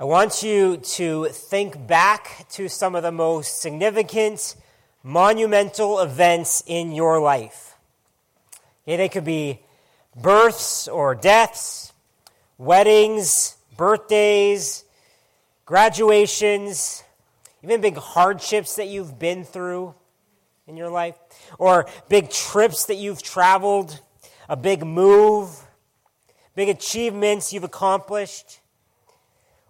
I want you to think back to some of the most significant, monumental events in your life. Okay, they could be births or deaths, weddings, birthdays, graduations, even big hardships that you've been through in your life, or big trips that you've traveled, a big move, big achievements you've accomplished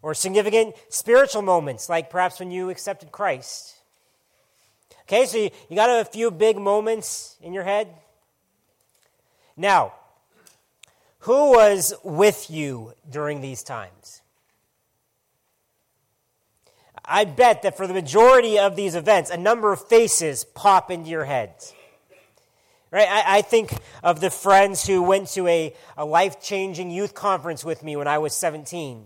or significant spiritual moments, like perhaps when you accepted Christ. Okay, so you, you got a few big moments in your head. Now, who was with you during these times? I bet that for the majority of these events, a number of faces pop into your heads. Right? I, I think of the friends who went to a, a life changing youth conference with me when I was 17.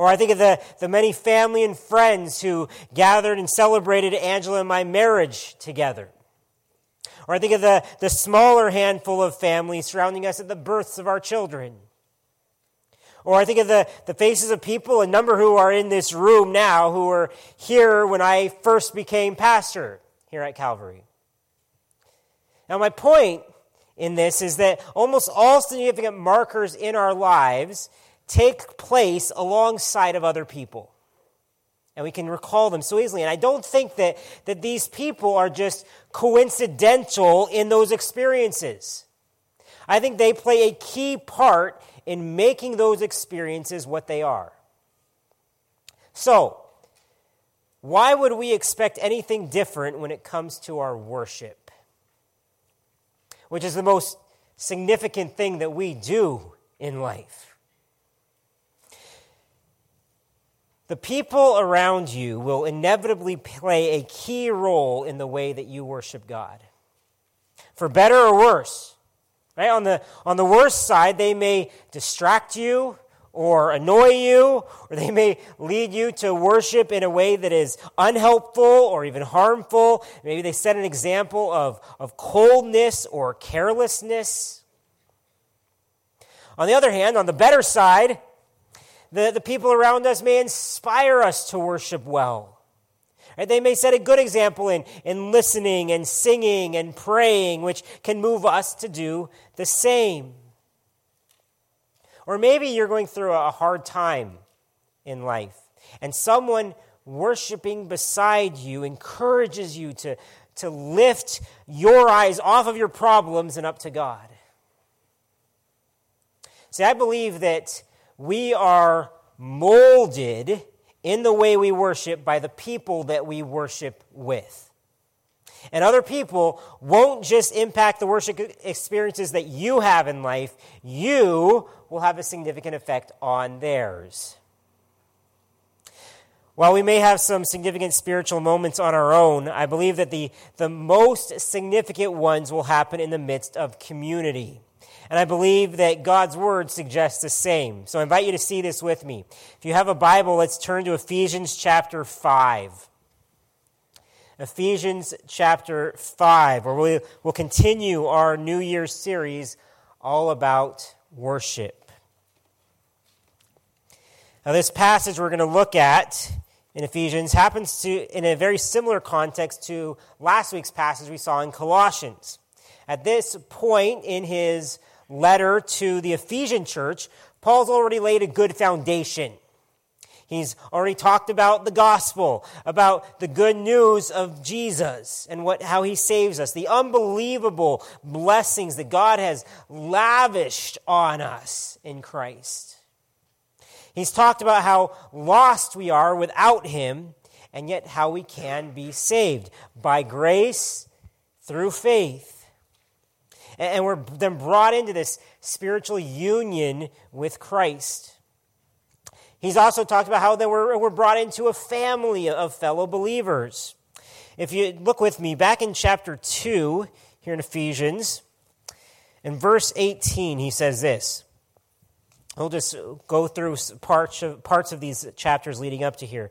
Or I think of the, the many family and friends who gathered and celebrated Angela and my marriage together. Or I think of the, the smaller handful of families surrounding us at the births of our children. Or I think of the, the faces of people, a number who are in this room now, who were here when I first became pastor here at Calvary. Now, my point in this is that almost all significant markers in our lives take place alongside of other people. And we can recall them so easily. And I don't think that, that these people are just coincidental in those experiences. I think they play a key part in making those experiences what they are. So, why would we expect anything different when it comes to our worship? Which is the most significant thing that we do in life. The people around you will inevitably play a key role in the way that you worship God. For better or worse. Right? On the, on the worst side, they may distract you or annoy you, or they may lead you to worship in a way that is unhelpful or even harmful. Maybe they set an example of, of coldness or carelessness. On the other hand, on the better side, the, the people around us may inspire us to worship well. Right? They may set a good example in, in listening and singing and praying, which can move us to do the same. Or maybe you're going through a hard time in life, and someone worshiping beside you encourages you to, to lift your eyes off of your problems and up to God. See, I believe that we are molded in the way we worship by the people that we worship with. And other people won't just impact the worship experiences that you have in life, you will have a significant effect on theirs. While we may have some significant spiritual moments on our own, I believe that the, the most significant ones will happen in the midst of community. And I believe that God's word suggests the same. So I invite you to see this with me. If you have a Bible, let's turn to Ephesians chapter 5. Ephesians chapter 5, where we will continue our New Year's series all about worship. Now, this passage we're going to look at in Ephesians happens to in a very similar context to last week's passage we saw in Colossians. At this point in his letter to the Ephesian church, Paul's already laid a good foundation. He's already talked about the gospel, about the good news of Jesus and what, how he saves us, the unbelievable blessings that God has lavished on us in Christ. He's talked about how lost we are without him, and yet how we can be saved by grace through faith and we're then brought into this spiritual union with Christ. He's also talked about how then we're, we're brought into a family of fellow believers. If you look with me back in chapter 2 here in Ephesians, in verse 18, he says this We'll just go through parts of, parts of these chapters leading up to here.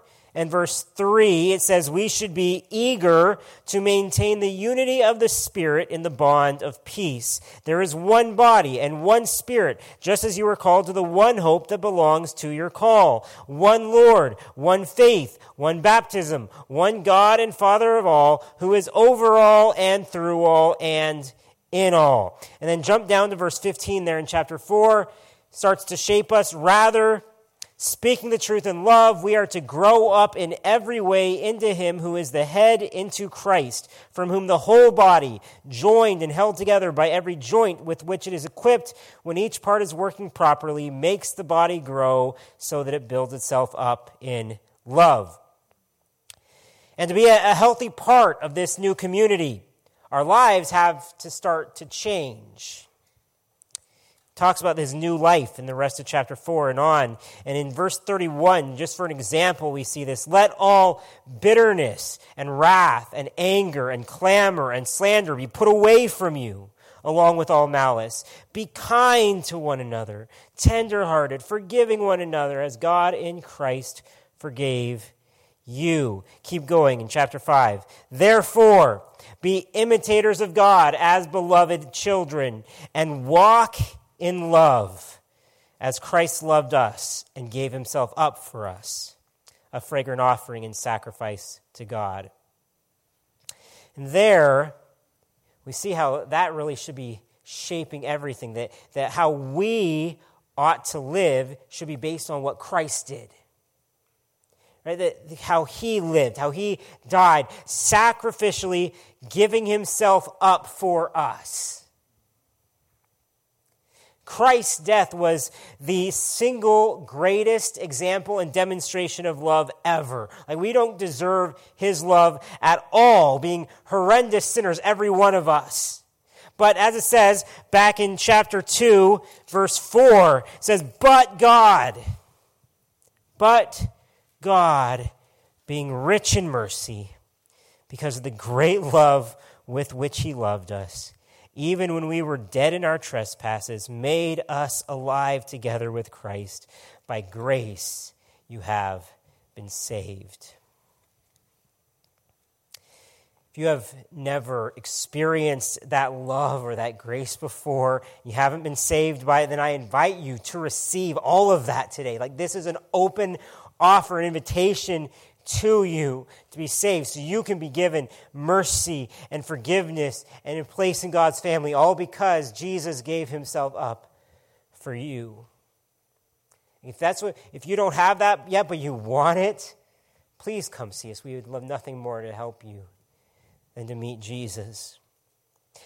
and verse 3, it says, We should be eager to maintain the unity of the Spirit in the bond of peace. There is one body and one Spirit, just as you were called to the one hope that belongs to your call. One Lord, one faith, one baptism, one God and Father of all, who is over all and through all and in all. And then jump down to verse 15 there in chapter 4, starts to shape us rather Speaking the truth in love, we are to grow up in every way into Him who is the head, into Christ, from whom the whole body, joined and held together by every joint with which it is equipped, when each part is working properly, makes the body grow so that it builds itself up in love. And to be a, healthy part of this new community, our lives have to start to change talks about his new life in the rest of chapter 4 and on. And in verse 31, just for an example, we see this. Let all bitterness and wrath and anger and clamor and slander be put away from you, along with all malice. Be kind to one another, tenderhearted, forgiving one another, as God in Christ forgave you. Keep going in chapter 5. Therefore, be imitators of God as beloved children, and walk in love as Christ loved us and gave himself up for us, a fragrant offering and sacrifice to God. And there, we see how that really should be shaping everything, that, that how we ought to live should be based on what Christ did. Right? That how he lived, how he died, sacrificially giving himself up for us. Christ's death was the single greatest example and demonstration of love ever. Like, we don't deserve his love at all, being horrendous sinners, every one of us. But as it says back in chapter 2, verse 4, it says, But God, but God, being rich in mercy, because of the great love with which he loved us, even when we were dead in our trespasses, made us alive together with Christ. By grace you have been saved. If you have never experienced that love or that grace before, you haven't been saved by it, then I invite you to receive all of that today. Like this is an open offer, an invitation to you to be saved so you can be given mercy and forgiveness and a place in God's family, all because Jesus gave himself up for you. If that's what if you don't have that yet but you want it, please come see us. We would love nothing more to help you than to meet Jesus.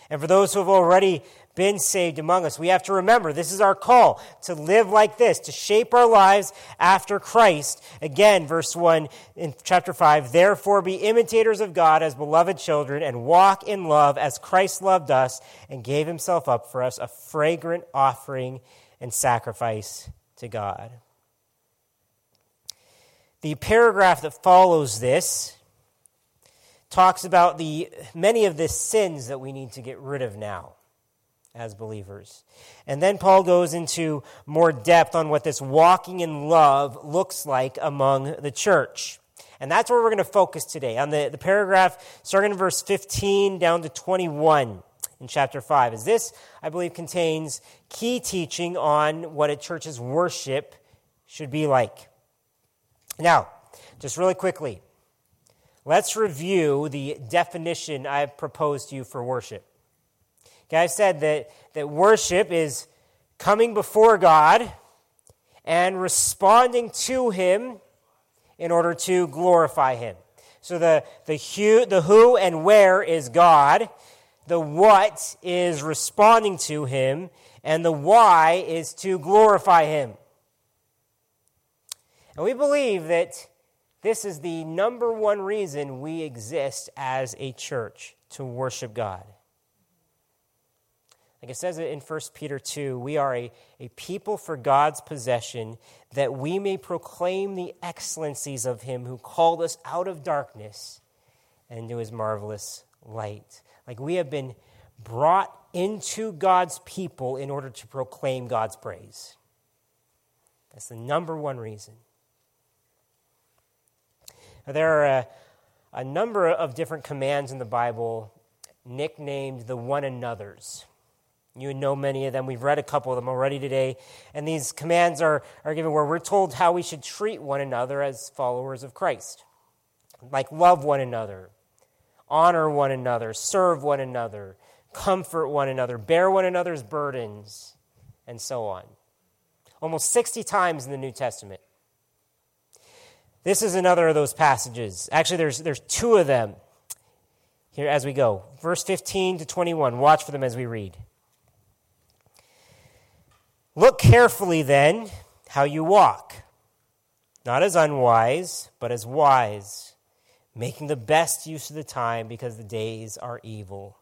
And for those who have already been saved among us, we have to remember this is our call to live like this, to shape our lives after Christ. Again, verse 1 in chapter 5 Therefore, be imitators of God as beloved children, and walk in love as Christ loved us and gave himself up for us, a fragrant offering and sacrifice to God. The paragraph that follows this talks about the many of the sins that we need to get rid of now as believers. And then Paul goes into more depth on what this walking in love looks like among the church. And that's where we're going to focus today on the, the paragraph starting in verse 15 down to 21 in chapter 5. As this, I believe, contains key teaching on what a church's worship should be like. Now, just really quickly, Let's review the definition I've proposed to you for worship. Okay, I said that, that worship is coming before God and responding to Him in order to glorify Him. So the, the, who, the who and where is God, the what is responding to Him, and the why is to glorify Him. And we believe that this is the number one reason we exist as a church to worship God. Like it says in 1 Peter 2, we are a, a people for God's possession, that we may proclaim the excellencies of him who called us out of darkness and into his marvelous light. Like we have been brought into God's people in order to proclaim God's praise. That's the number one reason. There are a, a number of different commands in the Bible nicknamed the one another's. You know many of them. We've read a couple of them already today. And these commands are, are given where we're told how we should treat one another as followers of Christ. Like love one another, honor one another, serve one another, comfort one another, bear one another's burdens, and so on. Almost 60 times in the New Testament. This is another of those passages. Actually, there's, there's two of them here as we go. Verse 15 to 21. Watch for them as we read. Look carefully then how you walk, not as unwise, but as wise, making the best use of the time because the days are evil.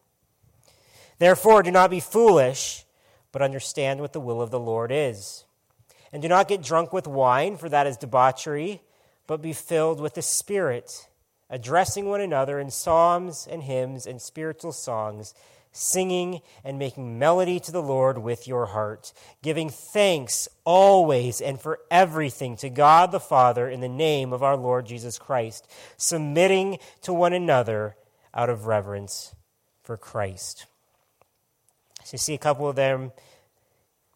Therefore, do not be foolish, but understand what the will of the Lord is. And do not get drunk with wine, for that is debauchery, but be filled with the Spirit, addressing one another in psalms and hymns and spiritual songs singing and making melody to the Lord with your heart, giving thanks always and for everything to God the Father in the name of our Lord Jesus Christ, submitting to one another out of reverence for Christ. So you see a couple of them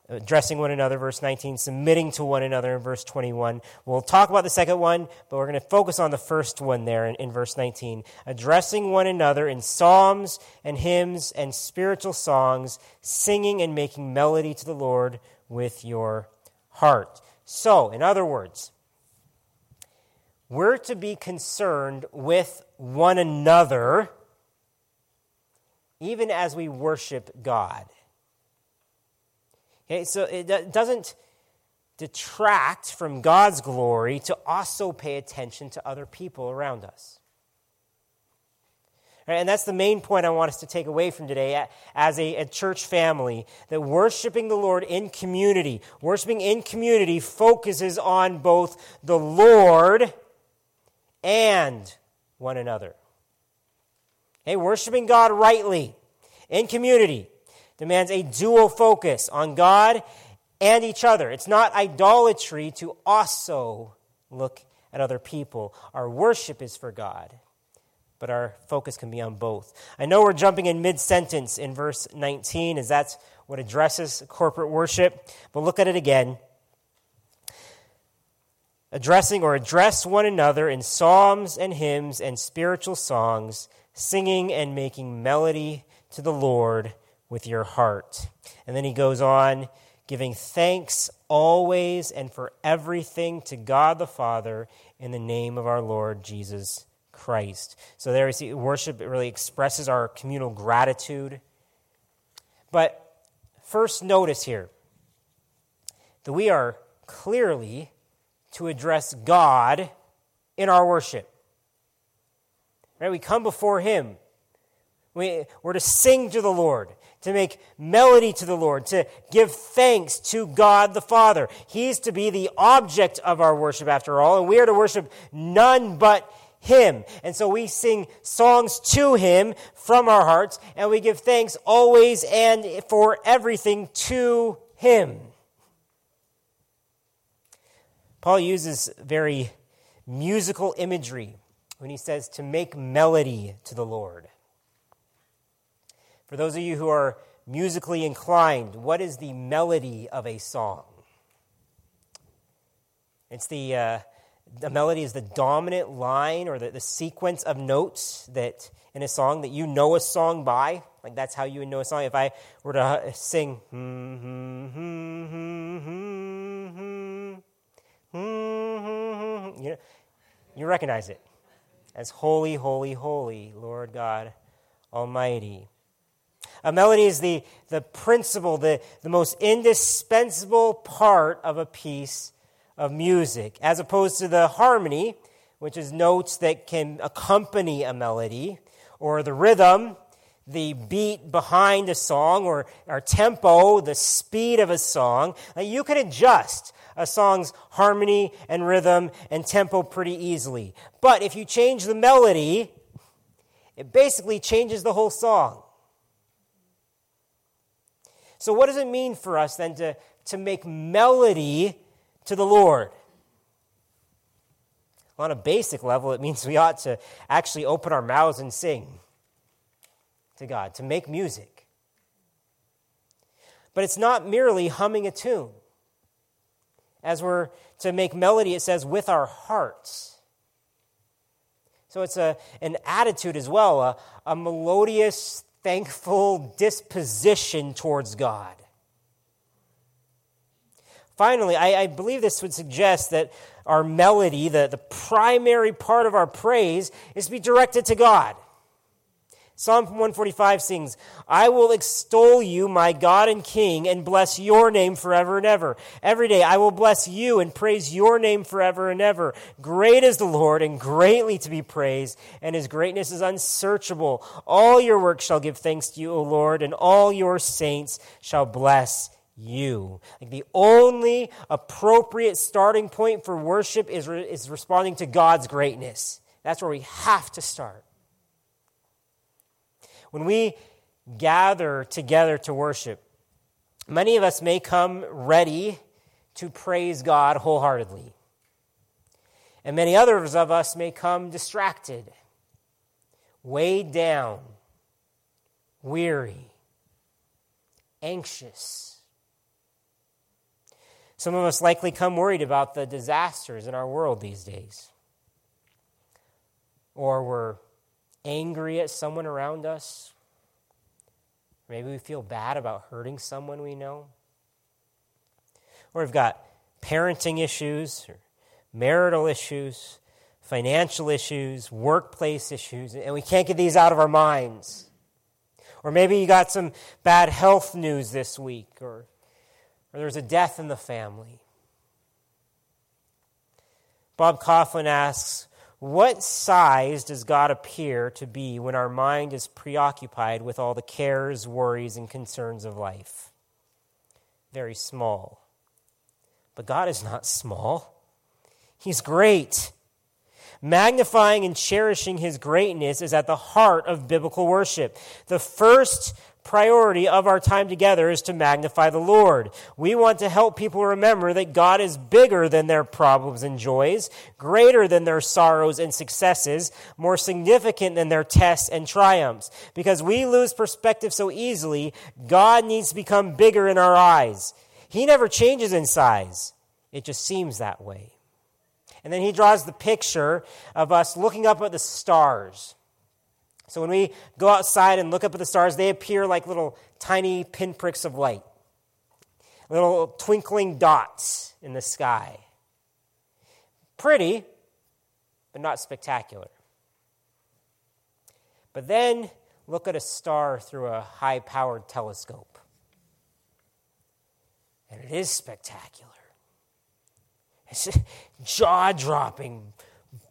addressing one another, verse 19, submitting to one another in verse 21. We'll talk about the second one, but we're going to focus on the first one there in, in, verse 19. Addressing one another in psalms and hymns and spiritual songs, singing and making melody to the Lord with your heart. So, in other words, we're to be concerned with one another even as we worship God. Okay, so it doesn't detract from God's glory to also pay attention to other people around us. And that's the main point I want us to take away from today as a, a church family that worshiping the Lord in community, worshiping in community focuses on both the Lord and one another. Hey, worshiping God rightly in community demands a dual focus on God and each other. It's not idolatry to also look at other people. Our worship is for God, but our focus can be on both. I know we're jumping in mid sentence in verse 19, as that's what addresses corporate worship, but look at it again. Addressing or address one another in psalms and hymns and spiritual songs, singing and making melody to the Lord with your heart. And then he goes on, giving thanks always and for everything to God the Father in the name of our Lord Jesus Christ. So there we see worship really expresses our communal gratitude. But first, notice here that we are clearly to address God in our worship. Right? We come before Him. We, we're to sing to the Lord to make melody to the Lord, to give thanks to God the Father. He's to be the object of our worship, after all, and we are to worship none but Him. And so we sing songs to Him from our hearts, and we give thanks always and for everything to Him. Paul uses very musical imagery when he says to make melody to the Lord. For those of you who are musically inclined, what is the melody of a song? It's the, uh, the melody is the dominant line or the, the sequence of notes that in a song that you know a song by. Like that's how you would know a song. If I were to sing, hmm hmm, you know, you recognize it as holy, holy, holy, Lord God Almighty. A melody is the, the principle, the, the most indispensable part of a piece of music, as opposed to the harmony, which is notes that can accompany a melody, or the rhythm, the beat behind a song, or our tempo, the speed of a song. Now, you can adjust a song's harmony and rhythm and tempo pretty easily. But if you change the melody, it basically changes the whole song. So, what does it mean for us then to, to make melody to the Lord? On a basic level, it means we ought to actually open our mouths and sing to God, to make music. But it's not merely humming a tune. As we're to make melody, it says with our hearts. So it's a, an attitude as well, a, a melodious, thankful disposition towards God. Finally, I, I, believe this would suggest that our melody, the, the primary part of our praise, is to be directed to God. Psalm 145 sings, I will extol you, my God and King, and bless your name forever and ever. Every day I will bless you and praise your name forever and ever. Great is the Lord and greatly to be praised, and his greatness is unsearchable. All your works shall give thanks to you, O Lord, and all your saints shall bless you. Like the only appropriate starting point for worship is, re- is responding to God's greatness. That's where we have to start. When we gather together to worship, many of us may come ready to praise God wholeheartedly. And many others of us may come distracted, weighed down, weary, anxious. Some of us likely come worried about the disasters in our world these days. Or we're angry at someone around us. Maybe we feel bad about hurting someone we know. Or we've got parenting issues, or marital issues, financial issues, workplace issues, and we can't get these out of our minds. Or maybe you got some bad health news this week, or, or there's a death in the family. Bob Kauflin asks, what size does God appear to be when our mind is preoccupied with all the cares, worries, and concerns of life? Very small. But God is not small, He's great. Magnifying and cherishing His greatness is at the heart of biblical worship. The first priority of our time together is to magnify the Lord. We want to help people remember that God is bigger than their problems and joys, greater than their sorrows and successes, more significant than their tests and triumphs. Because we lose perspective so easily, God needs to become bigger in our eyes. He never changes in size. It just seems that way. And then he draws the picture of us looking up at the stars. So when we go outside and look up at the stars, they appear like little tiny pinpricks of light, little twinkling dots in the sky. Pretty, but not spectacular. But then look at a star through a high powered telescope. And it is spectacular. It's jaw dropping,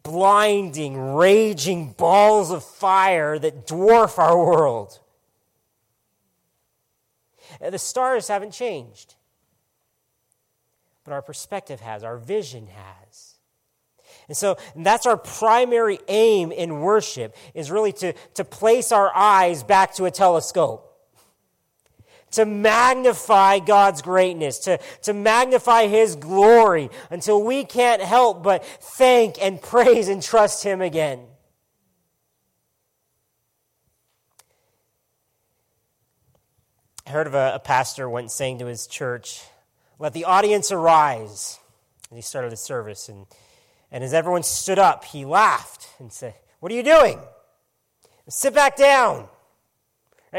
blinding, raging balls of fire that dwarf our world. The stars haven't changed, but our perspective has, our vision has. And so and that's our primary aim in worship is really to, to place our eyes back to a telescope to magnify God's greatness, to, to magnify His glory until we can't help but thank and praise and trust Him again. I heard of a, a pastor once saying to his church, Let the audience arise. And he started the service, and, and as everyone stood up, he laughed and said, What are you doing? Sit back down.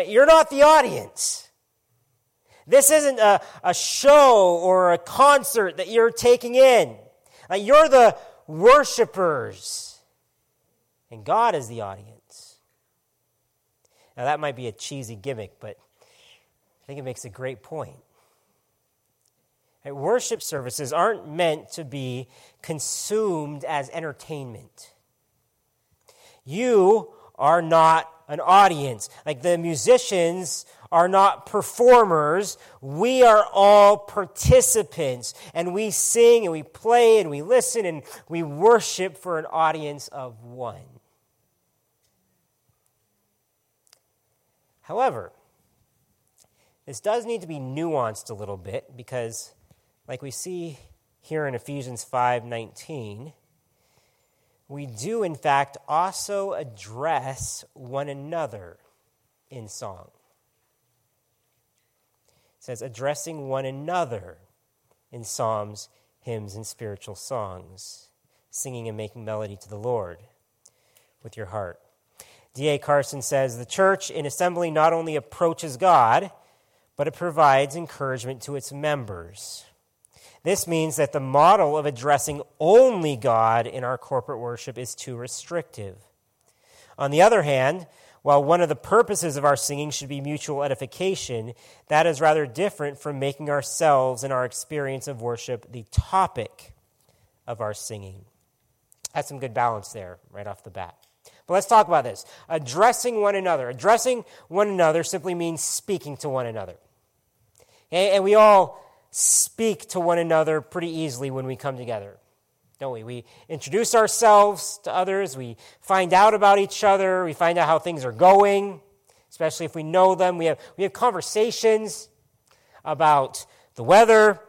You're not the audience. This isn't a, a show or a concert that you're taking in. You're the worshipers, and God is the audience. Now, that might be a cheesy gimmick, but I think it makes a great point. Worship services aren't meant to be consumed as entertainment. You are not an audience. Like the musicians are not performers. We are all participants. And we sing and we play and we listen and we worship for an audience of one. However, this does need to be nuanced a little bit because, like we see here in Ephesians 5:19, we do in fact also address one another in song. It says addressing one another in psalms, hymns, and spiritual songs, singing and making melody to the Lord with your heart. D.A. Carson says the church in assembly not only approaches God, but it provides encouragement to its members. This means that the model of addressing only God in our corporate worship is too restrictive. On the other hand, while one of the purposes of our singing should be mutual edification, that is rather different from making ourselves and our experience of worship the topic of our singing. That's some good balance there right off the bat. But let's talk about this. Addressing one another. Addressing one another simply means speaking to one another. And we all speak to one another pretty easily when we come together, don't we? We introduce ourselves to others, we find out about each other, we find out how things are going, especially if we know them. We have, we have conversations about the weather,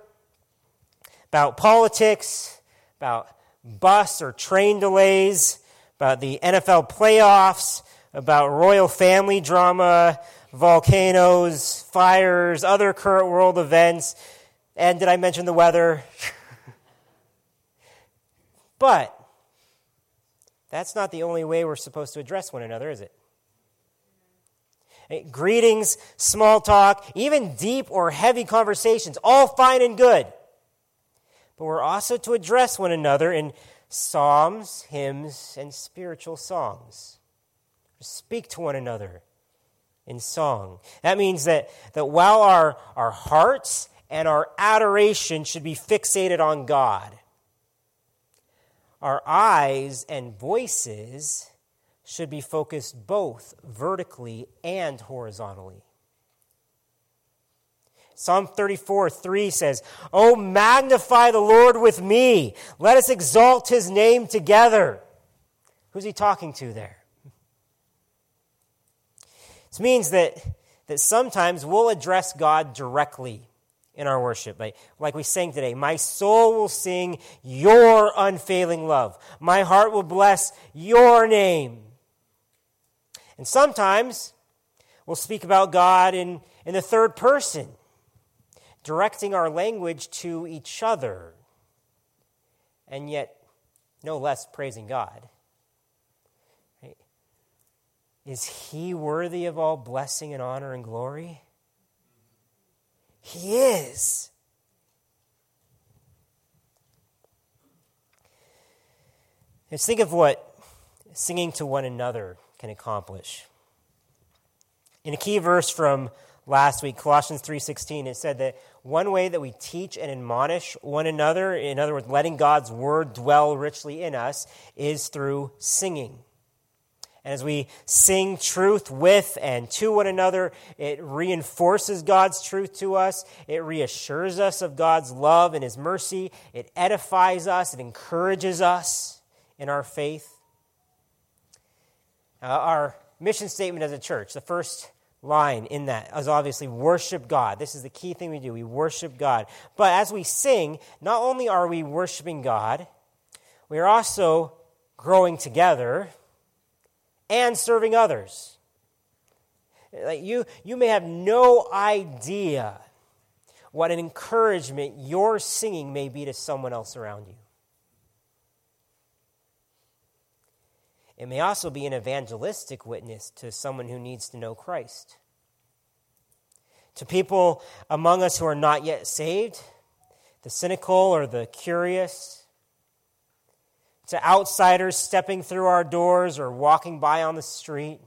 about politics, about bus or train delays, about the NFL playoffs, about royal family drama, volcanoes, fires, other current world events. And did I mention the weather? but that's not the only way we're supposed to address one another, is it? Greetings, small talk, even deep or heavy conversations, all fine and good. But we're also to address one another in psalms, hymns, and spiritual songs. Speak to one another in song. That means that, that while our, our hearts and our adoration should be fixated on God, our eyes and voices should be focused both vertically and horizontally. Psalm 34, 3 says, Oh, magnify the Lord with me. Let us exalt his name together. Who's he talking to there? This means that, that sometimes we'll address God directly in our worship. Like, like we sang today, my soul will sing your unfailing love. My heart will bless your name. And sometimes we'll speak about God in, in the third person, directing our language to each other, and yet no less praising God. Is he worthy of all blessing and honor and glory? He is. Let's think of what singing to one another can accomplish. In a key verse from last week, Colossians 3:16, it said that one way that we teach and admonish one another, in other words, letting God's word dwell richly in us, is through singing. And as we sing truth with and to one another, it reinforces God's truth to us. It reassures us of God's love and His mercy. It edifies us. It encourages us in our faith. Uh, our mission statement as a church, the first line in that is obviously worship God. This is the key thing we do. We worship God. But as we sing, not only are we worshiping God, we are also growing together and serving others. Like you, you may have no idea what an encouragement your singing may be to someone else around you. It may also be an evangelistic witness to someone who needs to know Christ. To people among us who are not yet saved, the cynical or the curious, to outsiders stepping through our doors or walking by on the street.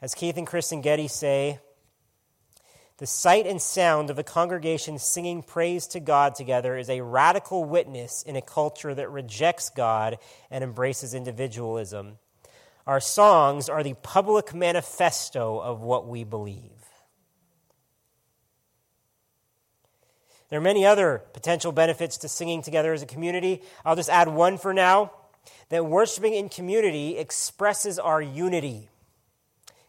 As Keith and Kristyn Getty say, The sight and sound of a congregation singing praise to God together is a radical witness in a culture that rejects God and embraces individualism. Our songs are the public manifesto of what we believe. There are many other potential benefits to singing together as a community. I'll just add one for now that worshiping in community expresses our unity.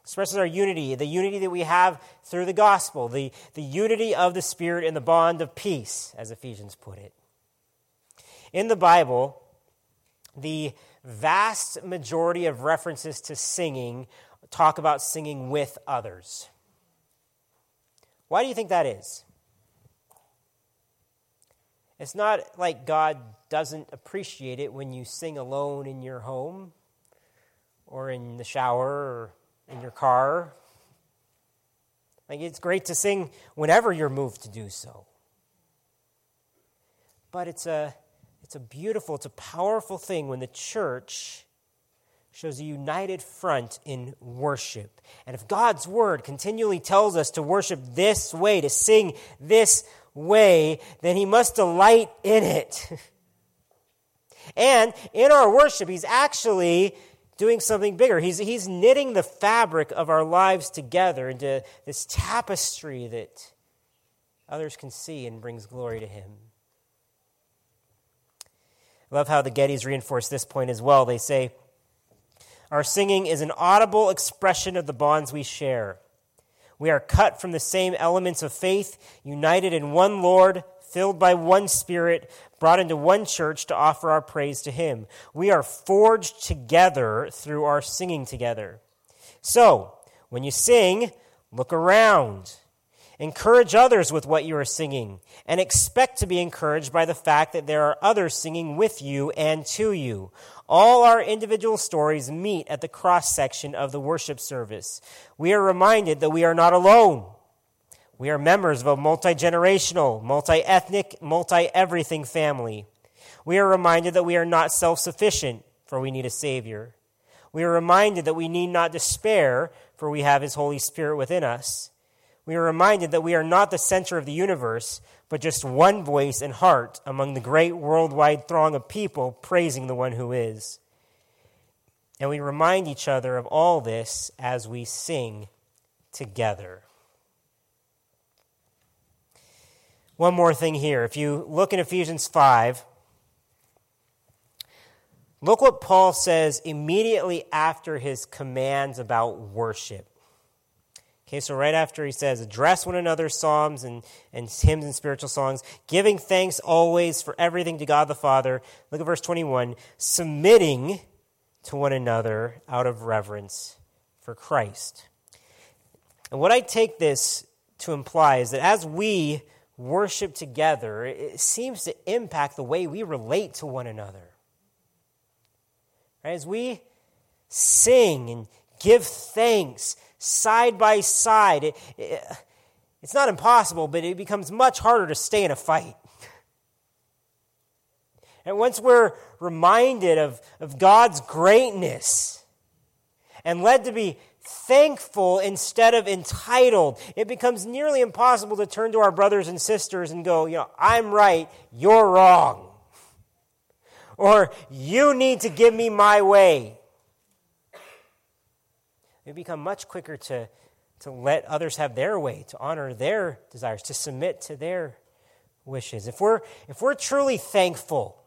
Expresses our unity, the unity that we have through the gospel, the, the unity of the Spirit in the bond of peace, as Ephesians put it. In the Bible, the vast majority of references to singing talk about singing with others. Why do you think that is? It's not like God doesn't appreciate it when you sing alone in your home or in the shower or in your car. Like it's great to sing whenever you're moved to do so. But it's a it's a beautiful, it's a powerful thing when the church shows a united front in worship. And if God's word continually tells us to worship this way, to sing this way, then he must delight in it. and in our worship, he's actually doing something bigger. He's, he's knitting the fabric of our lives together into this tapestry that others can see and brings glory to him. I love how the Gettys reinforce this point as well. They say, Our singing is an audible expression of the bonds we share. We are cut from the same elements of faith, united in one Lord, filled by one Spirit, brought into one church to offer our praise to Him. We are forged together through our singing together. So, when you sing, look around. Encourage others with what you are singing, and expect to be encouraged by the fact that there are others singing with you and to you. All our individual stories meet at the cross section of the worship service. We are reminded that we are not alone. We are members of a multi generational, multi ethnic, multi everything family. We are reminded that we are not self sufficient, for we need a Savior. We are reminded that we need not despair, for we have His Holy Spirit within us. We are reminded that we are not the center of the universe, but just one voice and heart among the great worldwide throng of people praising the one who is. And we remind each other of all this as we sing together. One more thing here. If you look in Ephesians 5, look what Paul says immediately after his commands about worship. Okay, so right after he says, address one another psalms and, and hymns and spiritual songs, giving thanks always for everything to God the Father. Look at verse 21 submitting to one another out of reverence for Christ. And what I take this to imply is that as we worship together, it seems to impact the way we relate to one another. As we sing and give thanks side by side. It, it, it's not impossible, but it becomes much harder to stay in a fight. And once we're reminded of, of God's greatness and led to be thankful instead of entitled, it becomes nearly impossible to turn to our brothers and sisters and go, you know, I'm right, you're wrong. Or you need to give me my way we become much quicker to, to let others have their way, to honor their desires, to submit to their wishes. If we're, if we're truly thankful,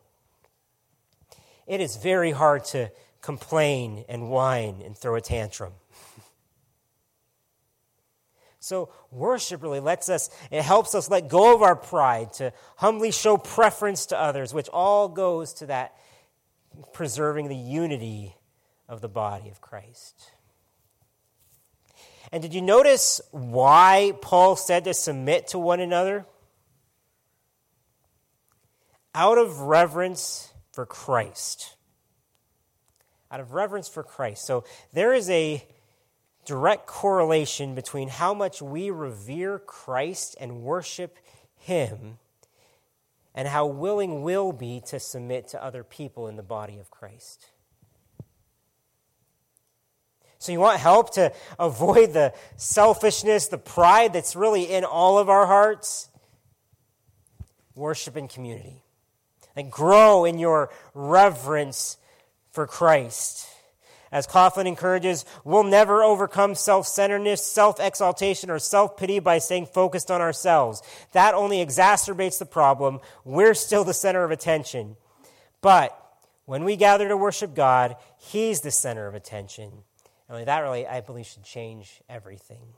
it is very hard to complain and whine and throw a tantrum. So, worship really lets us, it helps us let go of our pride, to humbly show preference to others, which all goes to that preserving the unity of the body of Christ. And did you notice why Paul said to submit to one another? Out of reverence for Christ. Out of reverence for Christ. So there is a direct correlation between how much we revere Christ and worship Him and how willing we'll be to submit to other people in the body of Christ. So, you want help to avoid the selfishness, the pride that's really in all of our hearts? Worship in community. And grow in your reverence for Christ. As Kauflin encourages, we'll never overcome self centeredness, self exaltation, or self pity by staying focused on ourselves. That only exacerbates the problem. We're still the center of attention. But when we gather to worship God, He's the center of attention. And that really, I believe, should change everything.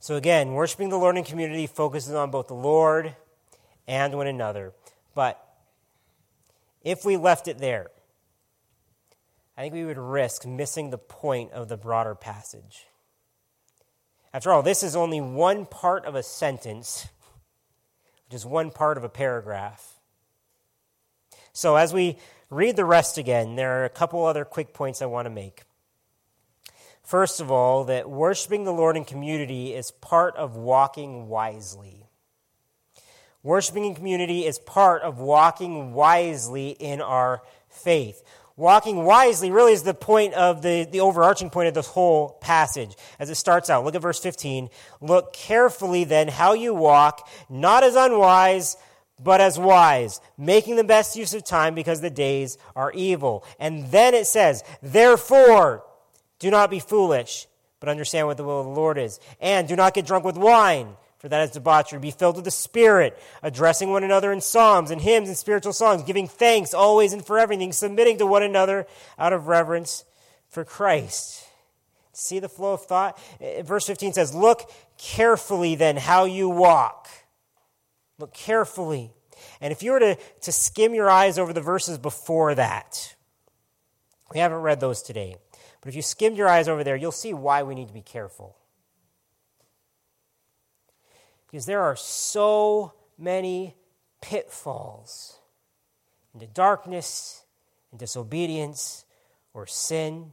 So again, worshiping the Lord in community focuses on both the Lord and one another. But if we left it there, I think we would risk missing the point of the broader passage. After all, this is only one part of a sentence, which is one part of a paragraph. So, as we read the rest again, there are a couple other quick points I want to make. First of all, that worshiping the Lord in community is part of walking wisely. Worshiping in community is part of walking wisely in our faith. Walking wisely really is the point of the, the overarching point of this whole passage as it starts out. Look at verse 15. Look carefully then how you walk, not as unwise, but as wise, making the best use of time because the days are evil. And then it says, therefore, do not be foolish, but understand what the will of the Lord is. And do not get drunk with wine for that is debauchery. Be filled with the Spirit, addressing one another in psalms and hymns and spiritual songs, giving thanks always and for everything, submitting to one another out of reverence for Christ. See the flow of thought? Eh, verse 15 says, Look carefully then how you walk. Look carefully. And if you were to, to skim your eyes over the verses before that, we haven't read those today, but if you skimmed your eyes over there, you'll see why we need to be careful. Because there are so many pitfalls into darkness and disobedience or sin.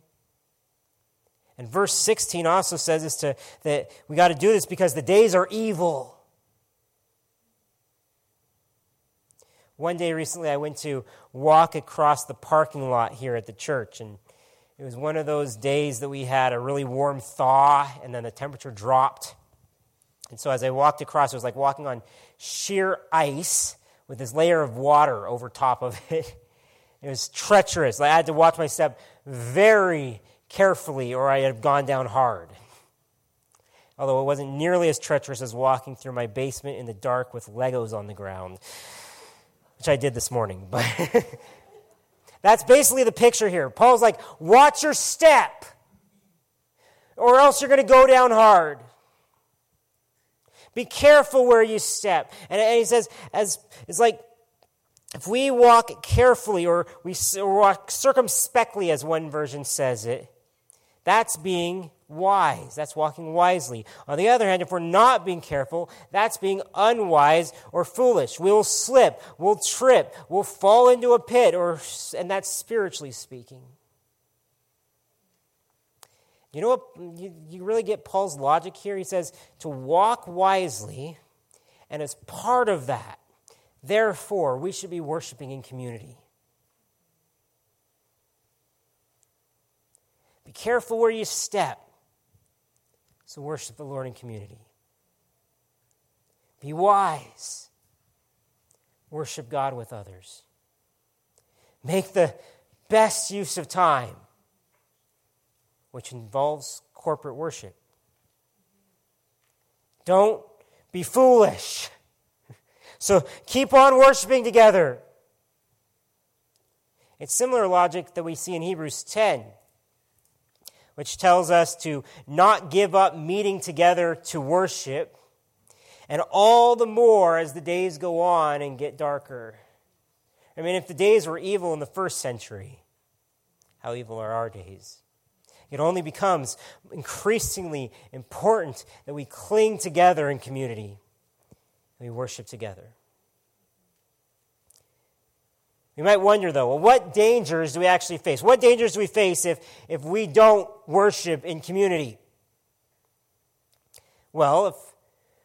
And verse 16 also says this to, that we got to do this because the days are evil. One day recently, I went to walk across the parking lot here at the church, and it was one of those days that we had a really warm thaw, and then the temperature dropped. And so as I walked across, it was like walking on sheer ice with this layer of water over top of it. It was treacherous. I had to watch my step very carefully, or I had gone down hard. Although it wasn't nearly as treacherous as walking through my basement in the dark with Legos on the ground, which I did this morning. But that's basically the picture here. Paul's like, watch your step, or else you're going to go down hard. Be careful where you step. And, and he says, as it's like if we walk carefully or we walk circumspectly, as one version says it, that's being wise. That's walking wisely. On the other hand, if we're not being careful, that's being unwise or foolish. We'll slip, we'll trip, we'll fall into a pit, or, and that's spiritually speaking. You know what? You, you really get Paul's logic here. He says to walk wisely, and as part of that, therefore, we should be worshiping in community. Be careful where you step. So, worship the Lord in community. Be wise. Worship God with others. Make the best use of time which involves corporate worship. Don't be foolish. So keep on worshiping together. It's similar logic that we see in Hebrews 10, which tells us to not give up meeting together to worship, and all the more as the days go on and get darker. I mean, if the days were evil in the first century, how evil are our days? It only becomes increasingly important that we cling together in community, we worship together. We might wonder, though, well, what dangers do we actually face? What dangers do we face if, if we don't worship in community? Well, if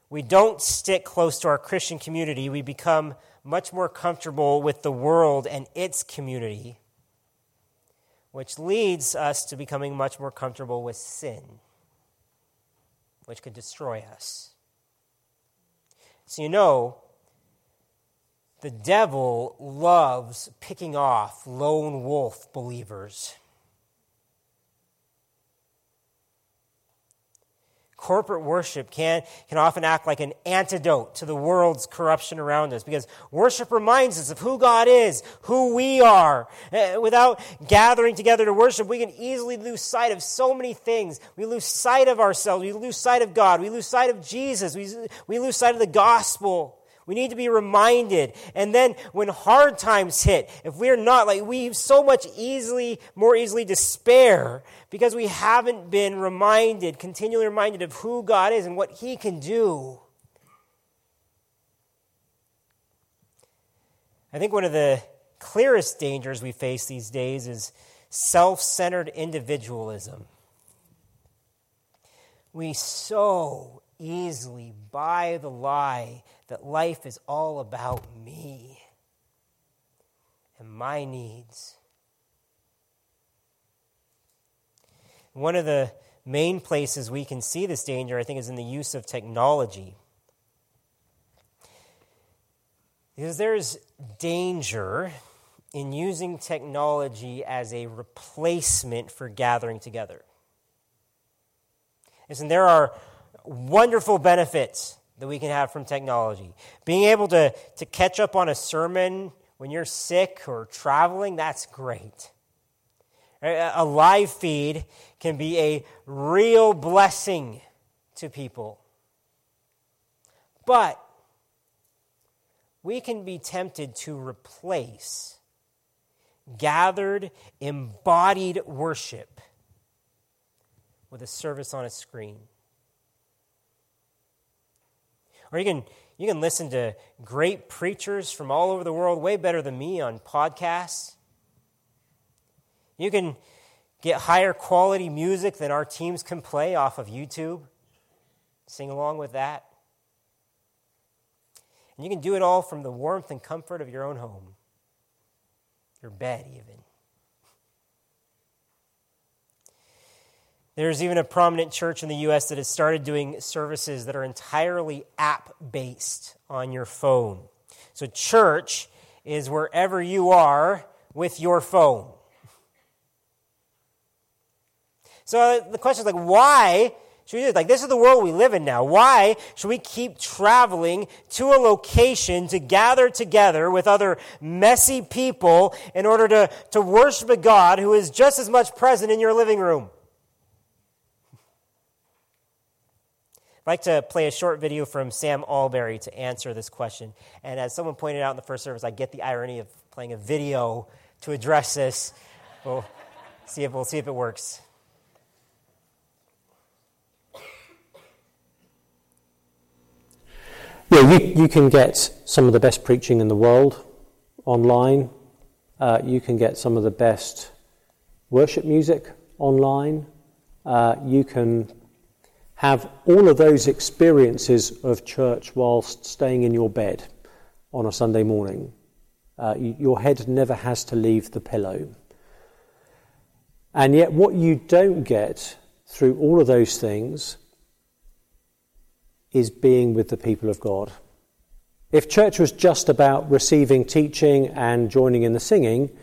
we don't stick close to our Christian community, we become much more comfortable with the world and its community which leads us to becoming much more comfortable with sin, which could destroy us. So, you know, the devil loves picking off lone wolf believers. corporate worship can, can often act like an antidote to the world's corruption around us because worship reminds us of who God is, who we are. Uh, without gathering together to worship, we can easily lose sight of so many things. We lose sight of ourselves. We lose sight of God. We lose sight of Jesus. We, we lose sight of the gospel. We need to be reminded. And then when hard times hit, if we're not, like we so much easily, more easily despair because we haven't been reminded, continually reminded of who God is and what He can do. I think one of the clearest dangers we face these days is self centered individualism. We so easily buy the lie that life is all about me and my needs. One of the main places we can see this danger, I think, is in the use of technology. Because there's danger in using technology as a replacement for gathering together. Listen, there are wonderful benefits that we can have from technology. Being able to, to catch up on a sermon when you're sick or traveling, that's great. A live feed can be a real blessing to people. But we can be tempted to replace gathered, embodied worship with a service on a screen. Or you can, you can listen to great preachers from all over the world, way better than me, on podcasts. You can get higher quality music than our teams can play off of YouTube. Sing along with that. And you can do it all from the warmth and comfort of your own home, your bed, even. There's even a prominent church in the U.S. that has started doing services that are entirely app based on your phone. So, church is wherever you are with your phone. So, uh, the question is like, why should we do this? Like, this is the world we live in now. Why should we keep traveling to a location to gather together with other messy people in order to, to worship a God who is just as much present in your living room? I'd like to play a short video from Sam Allberry to answer this question. And as someone pointed out in the first service, I get the irony of playing a video to address this. We'll see if, we'll see if it works. Yeah, you, you can get some of the best preaching in the world online. Uh, you can get some of the best worship music online. Uh, you can have all of those experiences of church whilst staying in your bed on a Sunday morning. Uh, you, your head never has to leave the pillow. And yet, what you don't get through all of those things is being with the people of God. If church was just about receiving teaching and joining in the singing,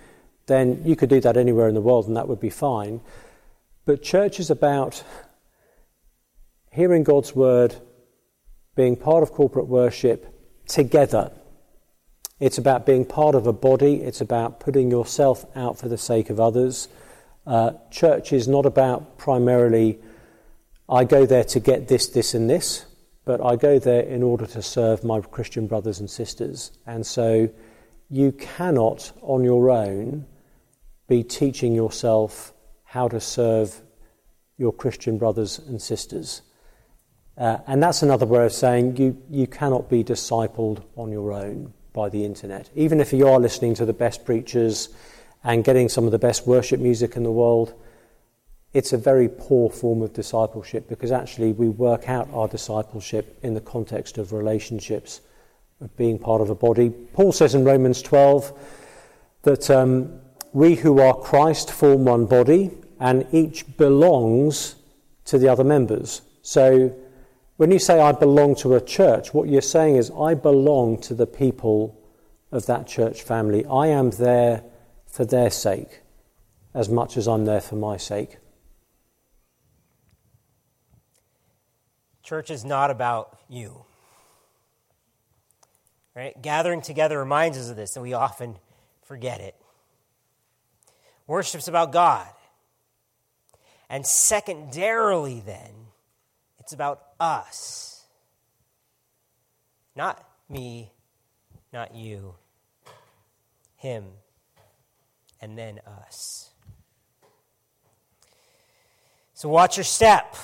then you could do that anywhere in the world and that would be fine. But church is about hearing God's word, being part of corporate worship together. It's about being part of a body, it's about putting yourself out for the sake of others. Uh, church is not about primarily, I go there to get this, this, and this, but I go there in order to serve my Christian brothers and sisters. And so you cannot, on your own, be teaching yourself how to serve your Christian brothers and sisters. Uh, and that's another way of saying you, you cannot be discipled on your own by the internet. Even if you are listening to the best preachers and getting some of the best worship music in the world, it's a very poor form of discipleship because actually we work out our discipleship in the context of relationships, of being part of a body. Paul says in Romans 12 that um, we who are Christ form one body, and each belongs to the other members. So when you say I belong to a church, what you're saying is I belong to the people of that church family. I am there for their sake as much as I'm there for my sake. Church is not about you. Right? Gathering together reminds us of this, and we often forget it. Worship's about God. And secondarily, then, it's about us. Not me, not you. Him, and then us. So watch your step.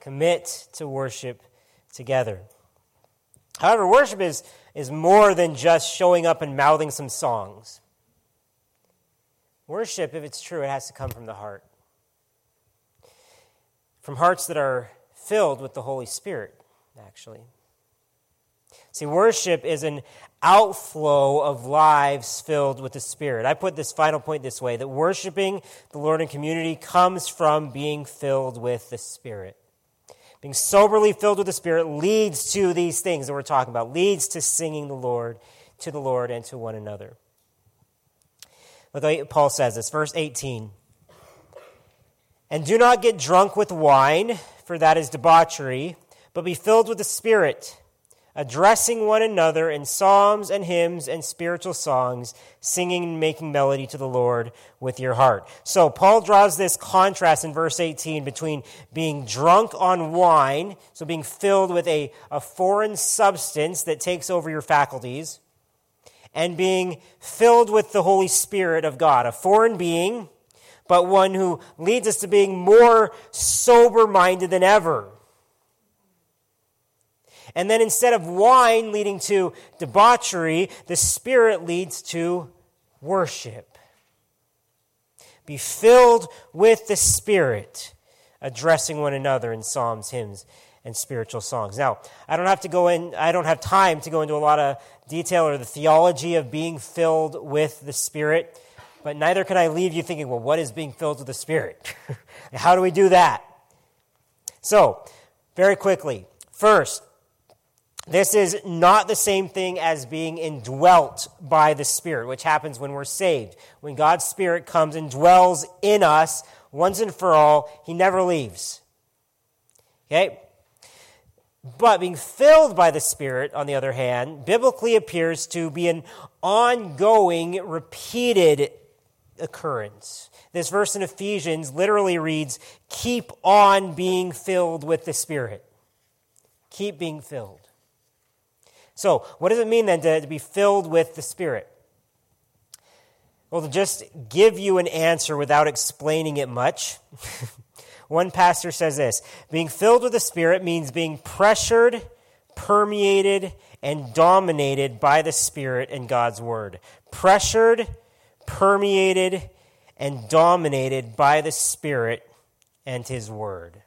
Commit to worship together. However, worship is, is more than just showing up and mouthing some songs. Worship, if it's true, it has to come from the heart. From hearts that are filled with the Holy Spirit, actually. See, worship is an outflow of lives filled with the Spirit. I put this final point this way that worshiping the Lord in community comes from being filled with the Spirit. Being soberly filled with the Spirit leads to these things that we're talking about, leads to singing the Lord, to the Lord, and to one another. Look Paul says this, verse 18. And do not get drunk with wine, for that is debauchery, but be filled with the Spirit addressing one another in psalms and hymns and spiritual songs, singing and making melody to the Lord with your heart. So, Paul draws this contrast in verse 18 between being drunk on wine, so being filled with a, a foreign substance that takes over your faculties, and being filled with the Holy Spirit of God, a foreign being, but one who leads us to being more sober minded than ever and then instead of wine leading to debauchery, the Spirit leads to worship. Be filled with the Spirit, addressing one another in psalms, hymns, and spiritual songs. Now, I don't have to go in, I don't have time to go into a lot of detail or the theology of being filled with the Spirit, but neither can I leave you thinking, well, what is being filled with the Spirit? How do we do that? So, very quickly, first, this is not the same thing as being indwelt by the Spirit, which happens when we're saved. When God's Spirit comes and dwells in us once and for all, He never leaves. Okay? But being filled by the Spirit, on the other hand, biblically appears to be an ongoing, repeated occurrence. This verse in Ephesians literally reads, Keep on being filled with the Spirit. Keep being filled. So, what does it mean then to, to be filled with the Spirit? Well, to just give you an answer without explaining it much, one pastor says this being filled with the Spirit means being pressured, permeated, and dominated by the Spirit and God's Word. Pressured, permeated, and dominated by the Spirit and His Word.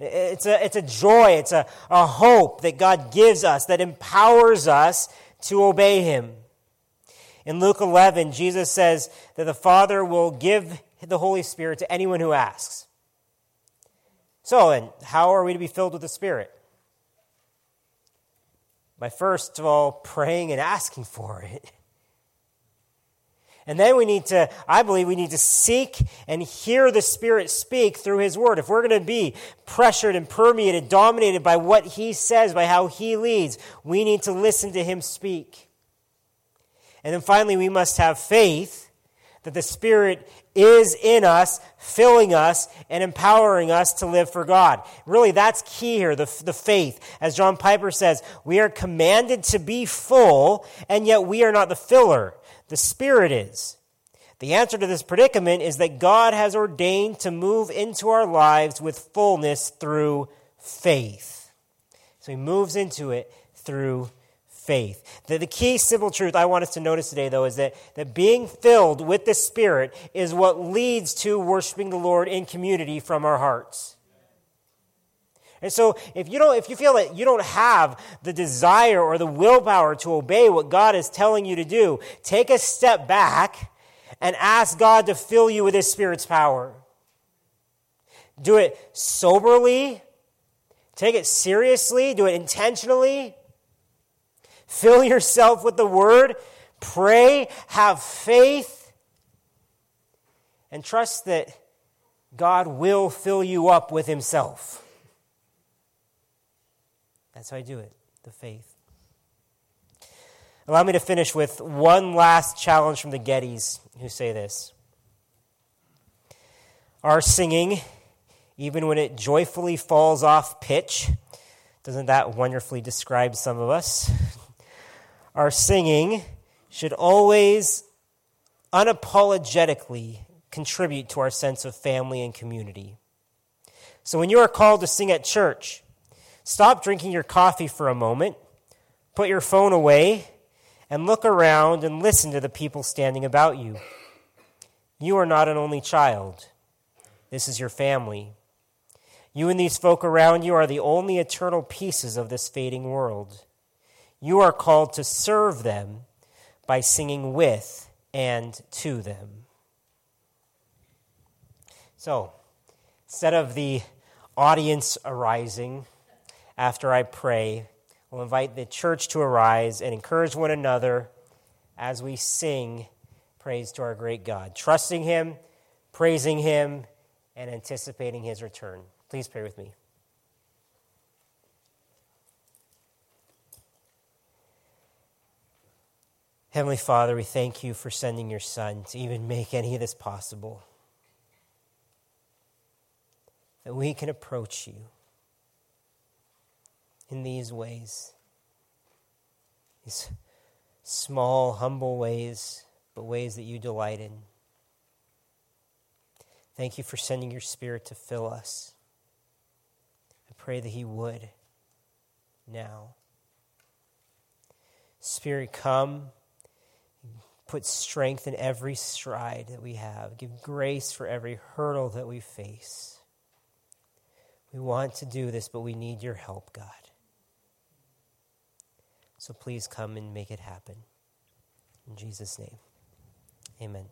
It's a, it's a joy, it's a, a hope that God gives us that empowers us to obey Him. In Luke 11, Jesus says that the Father will give the Holy Spirit to anyone who asks. So, and how are we to be filled with the Spirit? By first of all praying and asking for it. And then we need to, I believe, we need to seek and hear the Spirit speak through His Word. If we're going to be pressured and permeated, dominated by what He says, by how He leads, we need to listen to Him speak. And then finally, we must have faith that the Spirit is in us, filling us, and empowering us to live for God. Really, that's key here, the, the faith. As John Piper says, we are commanded to be full, and yet we are not the filler. The Spirit is. The answer to this predicament is that God has ordained to move into our lives with fullness through faith. So he moves into it through faith. The, the key simple truth I want us to notice today, though, is that, that being filled with the Spirit is what leads to worshiping the Lord in community from our hearts. And so if you don't if you feel that you don't have the desire or the willpower to obey what God is telling you to do, take a step back and ask God to fill you with his spirit's power. Do it soberly, take it seriously, do it intentionally. Fill yourself with the word, pray, have faith, and trust that God will fill you up with himself. That's how I do it, the faith. Allow me to finish with one last challenge from the Gettys who say this. Our singing, even when it joyfully falls off pitch, doesn't that wonderfully describe some of us? Our singing should always unapologetically contribute to our sense of family and community. So when you are called to sing at church, Stop drinking your coffee for a moment, put your phone away, and look around and listen to the people standing about you. You are not an only child. This is your family. You and these folk around you are the only eternal pieces of this fading world. You are called to serve them by singing with and to them. So, instead of the audience arising, after I pray, we'll invite the church to arise and encourage one another as we sing praise to our great God, trusting Him, praising Him, and anticipating His return. Please pray with me. Heavenly Father, we thank you for sending your Son to even make any of this possible. That we can approach you in these ways. These small, humble ways, but ways that you delight in. Thank you for sending your Spirit to fill us. I pray that He would now. Spirit, come. Put strength in every stride that we have. Give grace for every hurdle that we face. We want to do this, but we need your help, God. So please come and make it happen. In Jesus' name, amen.